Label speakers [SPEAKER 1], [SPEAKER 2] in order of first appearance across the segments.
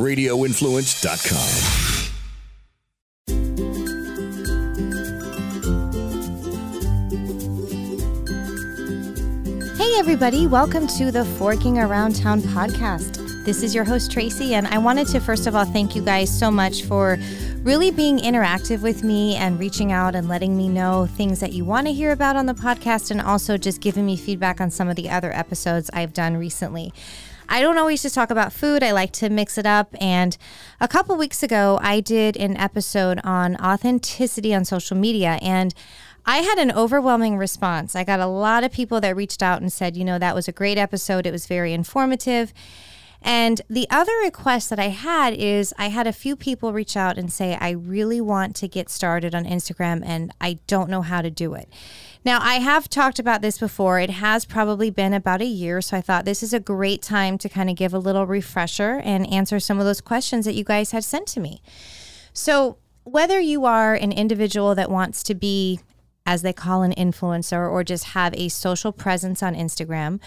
[SPEAKER 1] radioinfluence.com.
[SPEAKER 2] Hey, everybody, welcome to the Forking Around Town podcast. This is your host, Tracy, and I wanted to first of all thank you guys so much for really being interactive with me and reaching out and letting me know things that you want to hear about on the podcast, and also just giving me feedback on some of the other episodes I've done recently. I don't always just talk about food. I like to mix it up. And a couple weeks ago, I did an episode on authenticity on social media. And I had an overwhelming response. I got a lot of people that reached out and said, you know, that was a great episode. It was very informative. And the other request that I had is I had a few people reach out and say, I really want to get started on Instagram and I don't know how to do it. Now, I have talked about this before. It has probably been about a year. So I thought this is a great time to kind of give a little refresher and answer some of those questions that you guys had sent to me. So, whether you are an individual that wants to be, as they call an influencer, or just have a social presence on Instagram,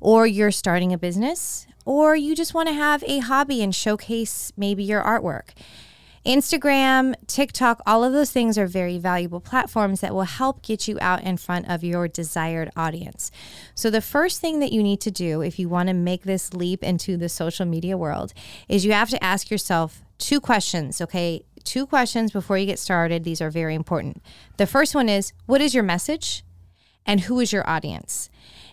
[SPEAKER 2] or you're starting a business, or you just want to have a hobby and showcase maybe your artwork. Instagram, TikTok, all of those things are very valuable platforms that will help get you out in front of your desired audience. So, the first thing that you need to do if you want to make this leap into the social media world is you have to ask yourself two questions, okay? Two questions before you get started. These are very important. The first one is What is your message? And who is your audience?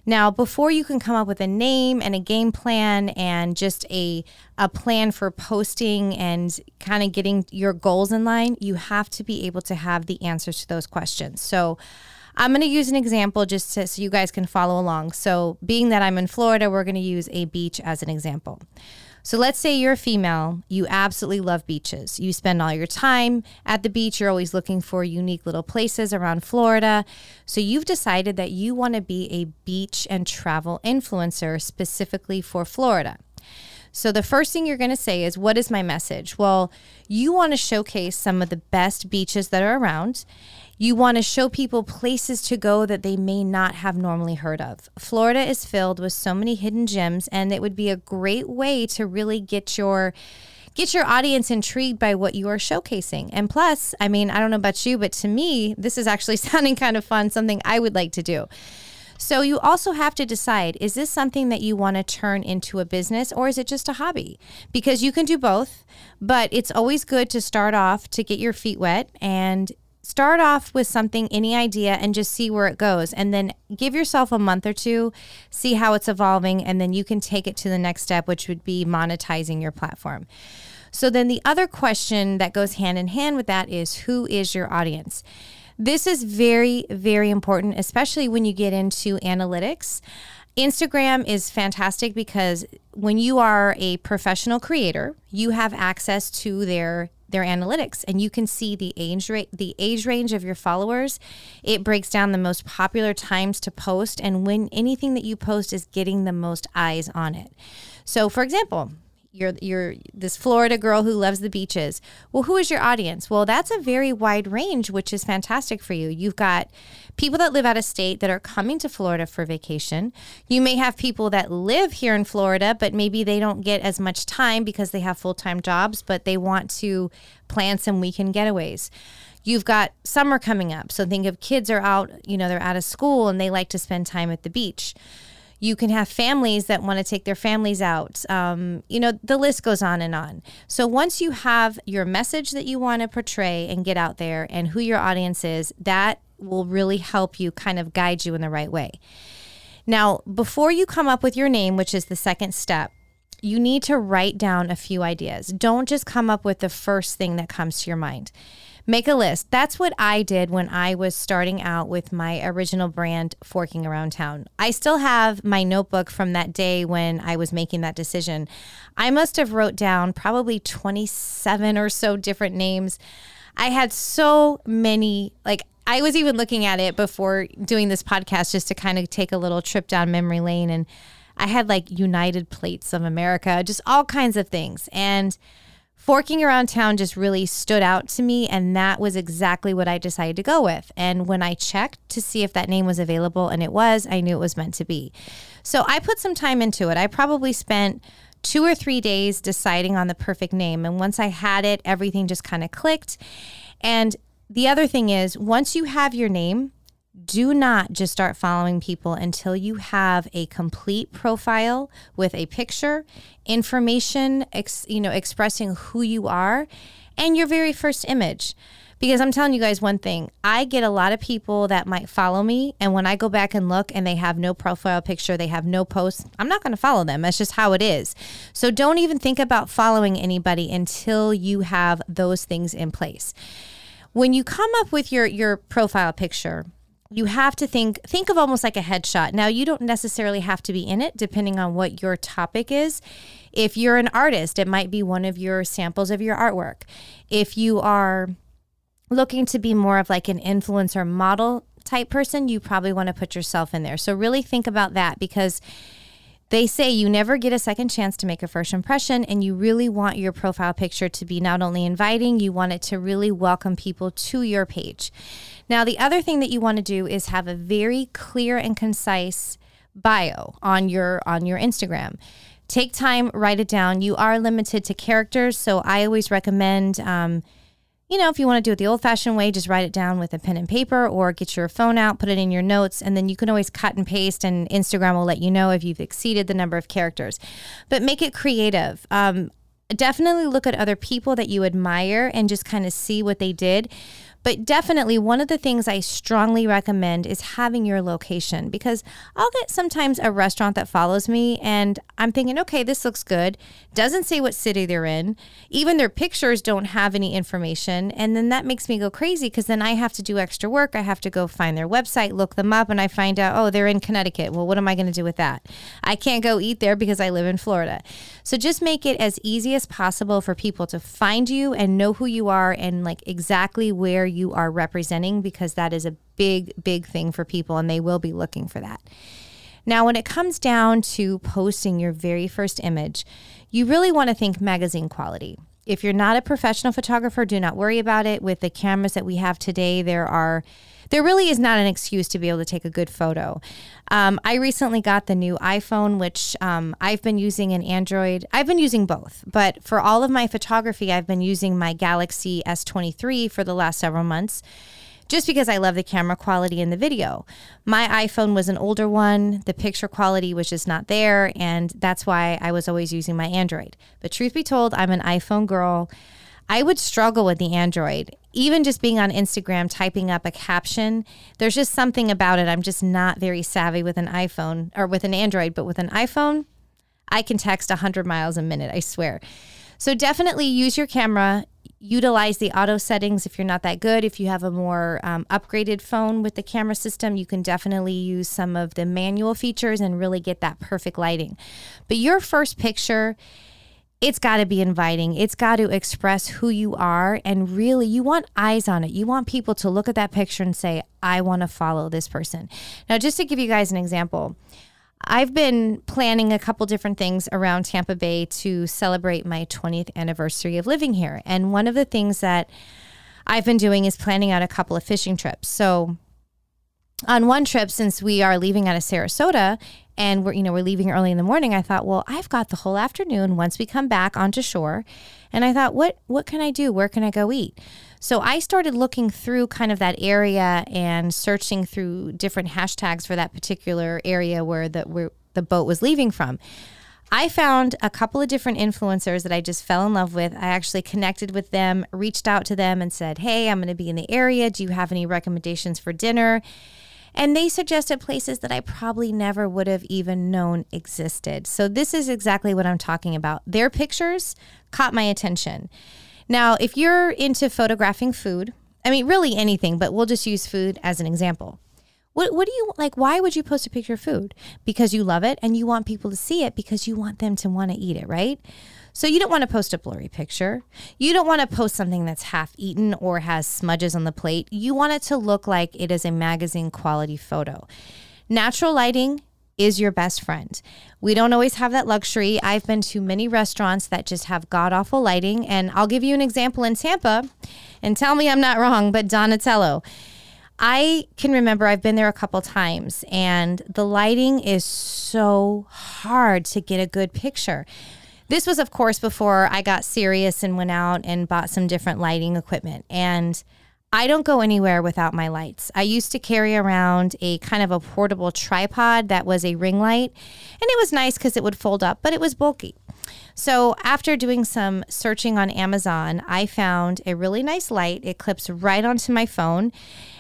[SPEAKER 2] Now, before you can come up with a name and a game plan and just a, a plan for posting and kind of getting your goals in line, you have to be able to have the answers to those questions. So, I'm going to use an example just to, so you guys can follow along. So, being that I'm in Florida, we're going to use a beach as an example. So let's say you're a female, you absolutely love beaches. You spend all your time at the beach, you're always looking for unique little places around Florida. So you've decided that you want to be a beach and travel influencer specifically for Florida. So, the first thing you're going to say is, What is my message? Well, you want to showcase some of the best beaches that are around. You want to show people places to go that they may not have normally heard of. Florida is filled with so many hidden gems, and it would be a great way to really get your get your audience intrigued by what you are showcasing. And plus, I mean, I don't know about you, but to me, this is actually sounding kind of fun, something I would like to do. So you also have to decide is this something that you want to turn into a business or is it just a hobby? Because you can do both, but it's always good to start off to get your feet wet and start off with something, any idea, and just see where it goes. And then give yourself a month or two, see how it's evolving, and then you can take it to the next step, which would be monetizing your platform. So then the other question that goes hand in hand with that is who is your audience? This is very, very important, especially when you get into analytics. Instagram is fantastic because when you are a professional creator, you have access to their their analytics and you can see the age rate the age range of your followers. It breaks down the most popular times to post and when anything that you post is getting the most eyes on it. So for example you're you're this Florida girl who loves the beaches. Well, who is your audience? Well, that's a very wide range, which is fantastic for you. You've got people that live out of state that are coming to Florida for vacation. You may have people that live here in Florida, but maybe they don't get as much time because they have full-time jobs, but they want to plan some weekend getaways. You've got summer coming up. So think of kids are out, you know, they're out of school and they like to spend time at the beach you can have families that want to take their families out. Um, you know, the list goes on and on. So once you have your message that you want to portray and get out there and who your audience is, that will really help you kind of guide you in the right way. Now, before you come up with your name, which is the second step, you need to write down a few ideas. Don't just come up with the first thing that comes to your mind make a list. That's what I did when I was starting out with my original brand, Forking Around Town. I still have my notebook from that day when I was making that decision. I must have wrote down probably 27 or so different names. I had so many, like, I was even looking at it before doing this podcast just to kind of take a little trip down memory lane. And I had like United Plates of America, just all kinds of things. And forking around town just really stood out to me and that was exactly what I decided to go with. And when I checked to see if that name was available and it was, I knew it was meant to be. So I put some time into it. I probably spent two or three days deciding on the perfect name. And once I had it, everything just kind of clicked. And the other thing is, once you have your name, do not just start following people until you have a complete profile with a picture, information, ex, you know, expressing who you are, and your very first image. Because I'm telling you guys one thing, I get a lot of people that might follow me, and when I go back and look and they have no profile picture, they have no posts, I'm not going to follow them. That's just how it is. So don't even think about following anybody until you have those things in place. When you come up with your your profile picture, you have to think think of almost like a headshot. Now, you don't necessarily have to be in it depending on what your topic is. If you're an artist, it might be one of your samples of your artwork. If you are looking to be more of like an influencer model type person, you probably want to put yourself in there. So really think about that because they say you never get a second chance to make a first impression, and you really want your profile picture to be not only inviting, you want it to really welcome people to your page. Now, the other thing that you want to do is have a very clear and concise bio on your on your Instagram. Take time, write it down. You are limited to characters, so I always recommend. Um, you know, if you want to do it the old fashioned way, just write it down with a pen and paper or get your phone out, put it in your notes, and then you can always cut and paste, and Instagram will let you know if you've exceeded the number of characters. But make it creative. Um, definitely look at other people that you admire and just kind of see what they did. But definitely, one of the things I strongly recommend is having your location because I'll get sometimes a restaurant that follows me and I'm thinking, okay, this looks good. Doesn't say what city they're in. Even their pictures don't have any information. And then that makes me go crazy because then I have to do extra work. I have to go find their website, look them up, and I find out, oh, they're in Connecticut. Well, what am I going to do with that? I can't go eat there because I live in Florida. So just make it as easy as possible for people to find you and know who you are and like exactly where you you are representing because that is a big, big thing for people and they will be looking for that. Now, when it comes down to posting your very first image, you really want to think magazine quality. If you're not a professional photographer, do not worry about it. With the cameras that we have today, there are there really is not an excuse to be able to take a good photo. Um, I recently got the new iPhone, which um, I've been using an Android. I've been using both, but for all of my photography, I've been using my Galaxy S23 for the last several months just because I love the camera quality in the video. My iPhone was an older one, the picture quality was just not there, and that's why I was always using my Android. But truth be told, I'm an iPhone girl. I would struggle with the Android. Even just being on Instagram, typing up a caption, there's just something about it. I'm just not very savvy with an iPhone or with an Android, but with an iPhone, I can text 100 miles a minute, I swear. So definitely use your camera. Utilize the auto settings if you're not that good. If you have a more um, upgraded phone with the camera system, you can definitely use some of the manual features and really get that perfect lighting. But your first picture, it's got to be inviting. It's got to express who you are. And really, you want eyes on it. You want people to look at that picture and say, I want to follow this person. Now, just to give you guys an example, I've been planning a couple different things around Tampa Bay to celebrate my 20th anniversary of living here. And one of the things that I've been doing is planning out a couple of fishing trips. So, on one trip, since we are leaving out of Sarasota and we're you know we're leaving early in the morning i thought well i've got the whole afternoon once we come back onto shore and i thought what what can i do where can i go eat so i started looking through kind of that area and searching through different hashtags for that particular area where the where the boat was leaving from I found a couple of different influencers that I just fell in love with. I actually connected with them, reached out to them, and said, Hey, I'm going to be in the area. Do you have any recommendations for dinner? And they suggested places that I probably never would have even known existed. So, this is exactly what I'm talking about. Their pictures caught my attention. Now, if you're into photographing food, I mean, really anything, but we'll just use food as an example. What, what do you like? Why would you post a picture of food? Because you love it and you want people to see it because you want them to want to eat it, right? So you don't want to post a blurry picture. You don't want to post something that's half eaten or has smudges on the plate. You want it to look like it is a magazine quality photo. Natural lighting is your best friend. We don't always have that luxury. I've been to many restaurants that just have god awful lighting. And I'll give you an example in Tampa and tell me I'm not wrong, but Donatello. I can remember I've been there a couple times and the lighting is so hard to get a good picture This was, of course, before I got serious and went out and bought some different lighting equipment. And I don't go anywhere without my lights. I used to carry around a kind of a portable tripod that was a ring light, and it was nice because it would fold up, but it was bulky. So, after doing some searching on Amazon, I found a really nice light. It clips right onto my phone,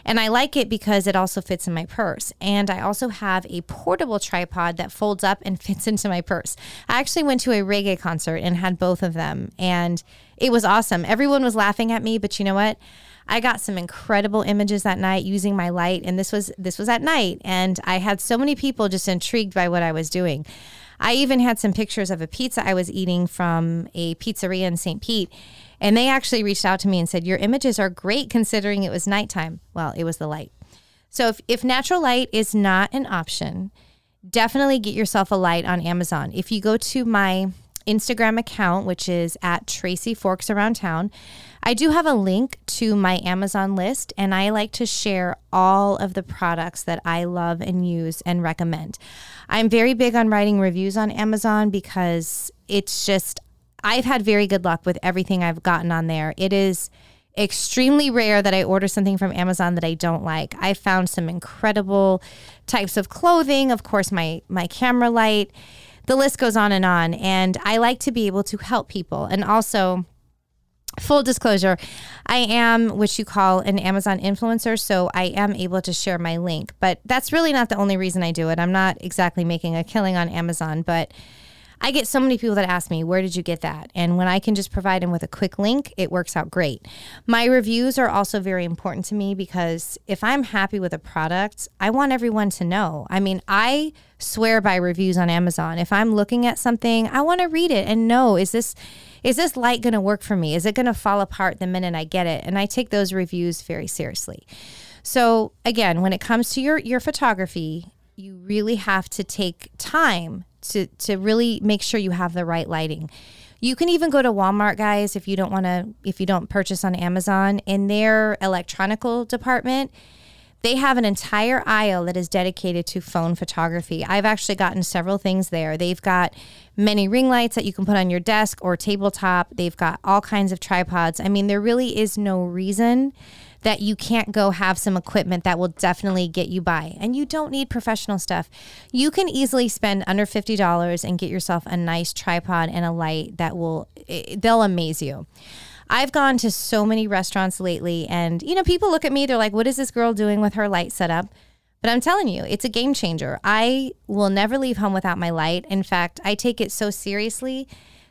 [SPEAKER 2] and I like it because it also fits in my purse. And I also have a portable tripod that folds up and fits into my purse. I actually went to a reggae concert and had both of them, and it was awesome. Everyone was laughing at me, but you know what? I got some incredible images that night using my light and this was this was at night and I had so many people just intrigued by what I was doing. I even had some pictures of a pizza I was eating from a pizzeria in St. Pete. And they actually reached out to me and said, Your images are great considering it was nighttime. Well, it was the light. So if, if natural light is not an option, definitely get yourself a light on Amazon. If you go to my Instagram account, which is at Tracy Forks Around Town. I do have a link to my Amazon list, and I like to share all of the products that I love and use and recommend. I'm very big on writing reviews on Amazon because it's just, I've had very good luck with everything I've gotten on there. It is extremely rare that I order something from Amazon that I don't like. I found some incredible types of clothing, of course, my my camera light the list goes on and on. And I like to be able to help people. And also, full disclosure, I am what you call an Amazon influencer. So I am able to share my link. But that's really not the only reason I do it. I'm not exactly making a killing on Amazon, but I get so many people that ask me, where did you get that? And when I can just provide them with a quick link, it works out great. My reviews are also very important to me because if I'm happy with a product, I want everyone to know. I mean, I swear by reviews on Amazon. If I'm looking at something, I want to read it and know is this is this light going to work for me? Is it going to fall apart the minute I get it? And I take those reviews very seriously. So, again, when it comes to your your photography, you really have to take time to to really make sure you have the right lighting. You can even go to Walmart, guys, if you don't want to if you don't purchase on Amazon. In their electronical department, they have an entire aisle that is dedicated to phone photography. I've actually gotten several things there. They've got many ring lights that you can put on your desk or tabletop. They've got all kinds of tripods. I mean, there really is no reason that you can't go have some equipment that will definitely get you by. And you don't need professional stuff. You can easily spend under $50 and get yourself a nice tripod and a light that will, eh, they'll amaze you. I've gone to so many restaurants lately, and you know, people look at me, they're like, what is this girl doing with her light setup? But I'm telling you, it's a game changer. I will never leave home without my light. In fact, I take it so seriously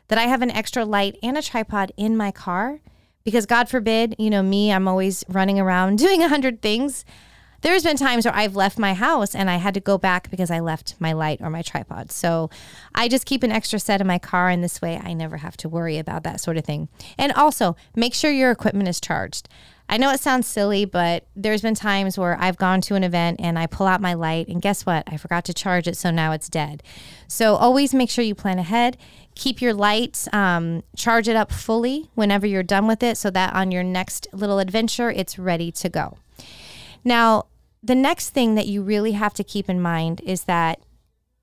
[SPEAKER 2] that I have an extra light and a tripod in my car because God forbid, you know, me, I'm always running around doing a hundred things. There's been times where I've left my house and I had to go back because I left my light or my tripod. So I just keep an extra set in my car, and this way I never have to worry about that sort of thing. And also, make sure your equipment is charged. I know it sounds silly, but there's been times where I've gone to an event and I pull out my light, and guess what? I forgot to charge it, so now it's dead. So always make sure you plan ahead keep your lights, um, charge it up fully whenever you're done with it so that on your next little adventure, it's ready to go. Now, the next thing that you really have to keep in mind is that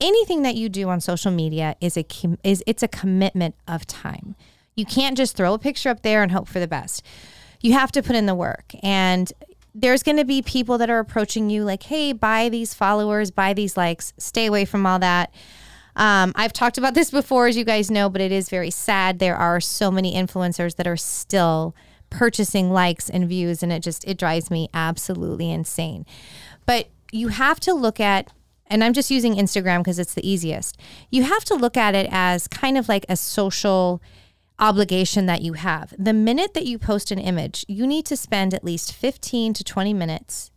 [SPEAKER 2] anything that you do on social media is a is it's a commitment of time. You can't just throw a picture up there and hope for the best. You have to put in the work and there's going to be people that are approaching you like, "Hey, buy these followers, buy these likes. Stay away from all that." Um, I've talked about this before, as you guys know, but it is very sad. There are so many influencers that are still purchasing likes and views, and it just it drives me absolutely insane. But you have to look at and I'm just using Instagram because it's the easiest. You have to look at it as kind of like a social obligation that you have. The minute that you post an image, you need to spend at least 15 to 20 minutes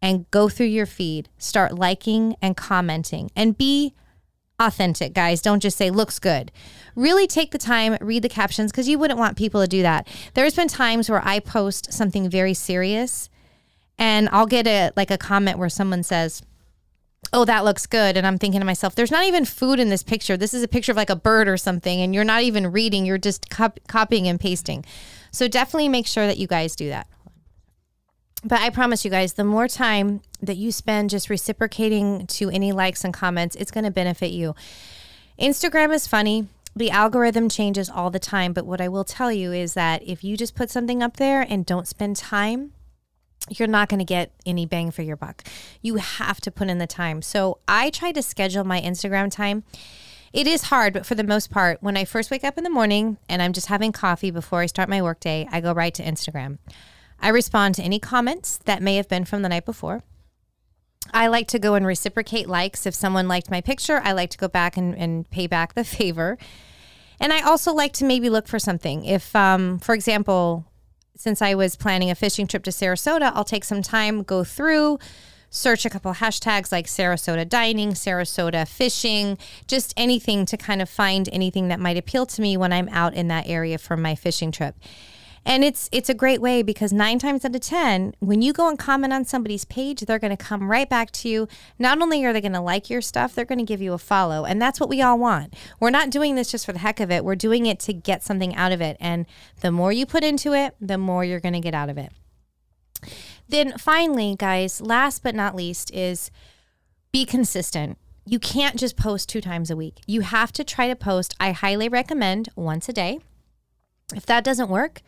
[SPEAKER 2] and go through your feed, start liking and commenting, and be authentic, guys. Don't just say looks good. Really take the time, read the captions because you wouldn't want people to do that. There's been times where I post something very serious and I'll get a like a comment where someone says, "Oh, that looks good." And I'm thinking to myself, "There's not even food in this picture. This is a picture of like a bird or something and you're not even reading, you're just cop- copying and pasting." So definitely make sure that you guys do that. But I promise you guys, the more time that you spend just reciprocating to any likes and comments, it's going to benefit you. Instagram is funny. the algorithm changes all the time. But what I will tell you is that if you just put something up there and don't spend time, you're not going to get any bang for your buck. You have to put in the time. So I try to schedule my Instagram time. It is hard, but for the most part, when I first wake up in the morning and I'm just having coffee before I start my workday, I go right to Instagram. I respond to any comments that may have been from the night before. I like to go and reciprocate likes. If someone liked my picture, I like to go back and, and pay back the favor. And I also like to maybe look for something. If, um, for example, since I was planning a fishing trip to Sarasota, I'll take some time, go through, search a couple hashtags like Sarasota dining, Sarasota fishing, just anything to kind of find anything that might appeal to me when I'm out in that area for my fishing trip. And it's it's a great way because 9 times out of 10 when you go and comment on somebody's page, they're going to come right back to you. Not only are they going to like your stuff, they're going to give you a follow. And that's what we all want. We're not doing this just for the heck of it. We're doing it to get something out of it. And the more you put into it, the more you're going to get out of it. Then finally, guys, last but not least is be consistent you can't just post two times a week. You have to try to post, I highly recommend once a day. If that doesn't work,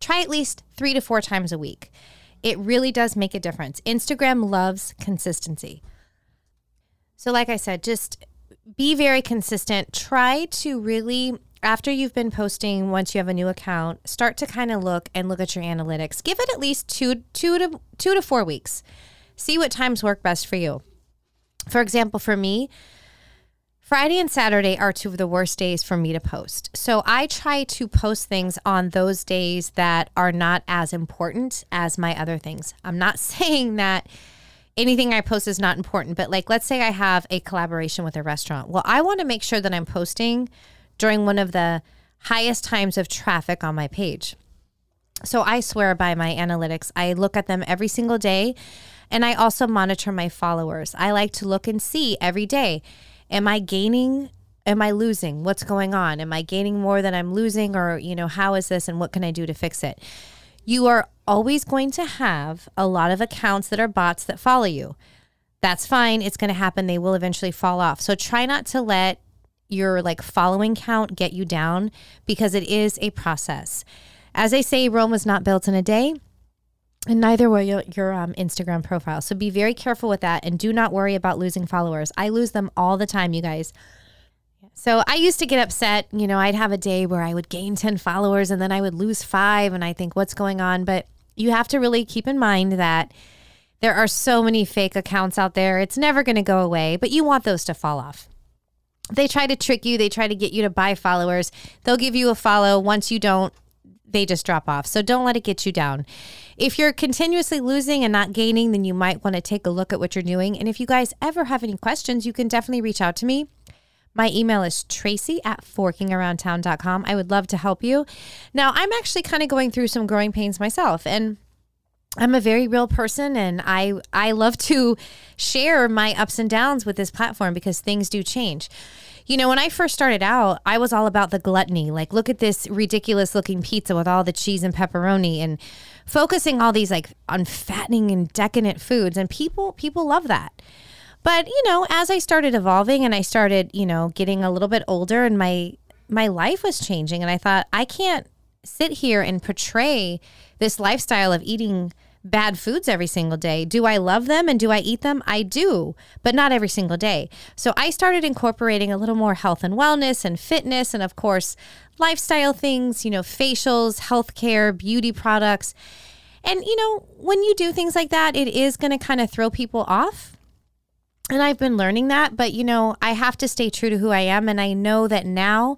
[SPEAKER 2] try at least three to four times a week. It really does make a difference. Instagram loves consistency. So, like I said, just be very consistent. Try to really, after you've been posting, once you have a new account, start to kind of look and look at your analytics. Give it at least two, two to two to four weeks. See what times work best for you. For example, for me, Friday and Saturday are two of the worst days for me to post. So I try to post things on those days that are not as important as my other things. I'm not saying that anything I post is not important, but like let's say I have a collaboration with a restaurant. Well, I want to make sure that I'm posting during one of the highest times of traffic on my page. So I swear by my analytics. I look at them every single day and I also monitor my followers. I like to look and see every day am I gaining? Am I losing? What's going on? Am I gaining more than I'm losing? Or, you know, how is this and what can I do to fix it? You are always going to have a lot of accounts that are bots that follow you. That's fine. It's going to happen. They will eventually fall off. So try not to let your like following count get you down because it is a process. As I say, Rome was not built in a day and neither will your, your um, Instagram profile. So be very careful with that and do not worry about losing followers. I lose them all the time, you guys. So I used to get upset. You know, I'd have a day where I would gain 10 followers and then I would lose five. And I think, what's going on? But you have to really keep in mind that there are so many fake accounts out there. It's never going to go away, but you want those to fall off. They try to trick you, they try to get you to buy followers. They'll give you a follow. Once you don't, they just drop off. So don't let it get you down. If you're continuously losing and not gaining, then you might want to take a look at what you're doing. And if you guys ever have any questions, you can definitely reach out to me. My email is tracy at forkingaroundtown.com. I would love to help you. Now, I'm actually kind of going through some growing pains myself. And I'm a very real person and I I love to share my ups and downs with this platform because things do change. You know, when I first started out, I was all about the gluttony. Like, look at this ridiculous looking pizza with all the cheese and pepperoni and focusing all these like on fattening and decadent foods. And people, people love that. But, you know, as I started evolving and I started, you know, getting a little bit older and my, my life was changing and I thought, I can't sit here and portray this lifestyle of eating bad foods every single day. Do I love them and do I eat them? I do, but not every single day. So I started incorporating a little more health and wellness and fitness and of course, lifestyle things, you know, facials, healthcare, beauty products. And you know, when you do things like that, it is going to kind of throw people off. And I've been learning that, but you know, I have to stay true to who I am and I know that now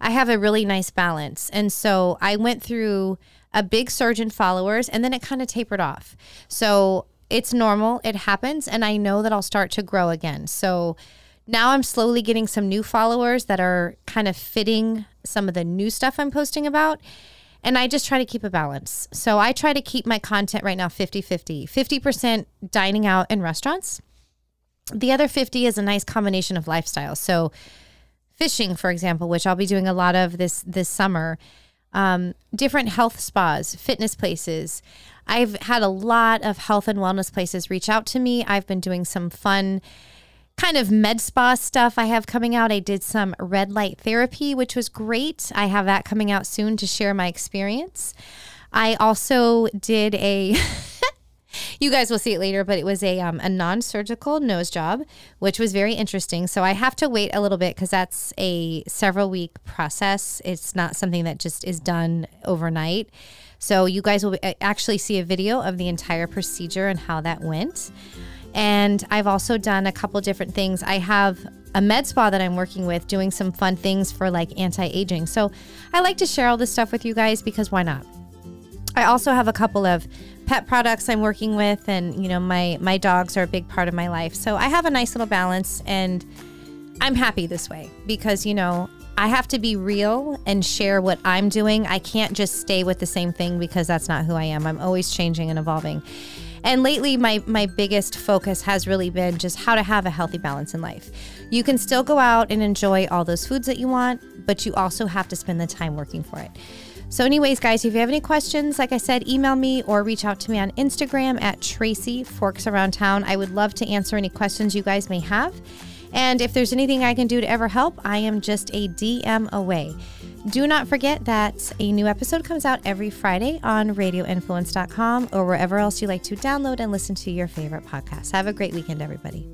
[SPEAKER 2] I have a really nice balance. And so I went through a big surge in followers and then it kind of tapered off. So it's normal, it happens, and I know that I'll start to grow again. So now I'm slowly getting some new followers that are kind of fitting some of the new stuff I'm posting about. And I just try to keep a balance. So I try to keep my content right now 50 50. 50% dining out in restaurants. The other 50 is a nice combination of lifestyle. So fishing, for example, which I'll be doing a lot of this this summer um, different health spas, fitness places. I've had a lot of health and wellness places reach out to me. I've been doing some fun kind of med spa stuff I have coming out. I did some red light therapy, which was great. I have that coming out soon to share my experience. I also did a. you guys will see it later, but it was a um, a non surgical nose job, which was very interesting. So I have to wait a little bit because that's a several week process. It's not something that just is done overnight. So you guys will actually see a video of the entire procedure and how that went. And I've also done a couple different things. I have a med spa that I'm working with doing some fun things for like anti aging. So I like to share all this stuff with you guys because why not? I also have a couple of pet products I'm working with, and you know, my my dogs are a big part of my life. So I have a nice little balance, and I'm happy this way because you know I have to be real and share what I'm doing. I can't just stay with the same thing because that's not who I am. I'm always changing and evolving. And lately, my, my biggest focus has really been just how to have a healthy balance in life. You can still go out and enjoy all those foods that you want, but you also have to spend the time working for it. So, anyways, guys, if you have any questions, like I said, email me or reach out to me on Instagram at Tracy Forks Around Town. I would love to answer any questions you guys may have. And if there's anything I can do to ever help, I am just a DM away. Do not forget that a new episode comes out every Friday on radioinfluence.com or wherever else you like to download and listen to your favorite podcast. Have a great weekend, everybody.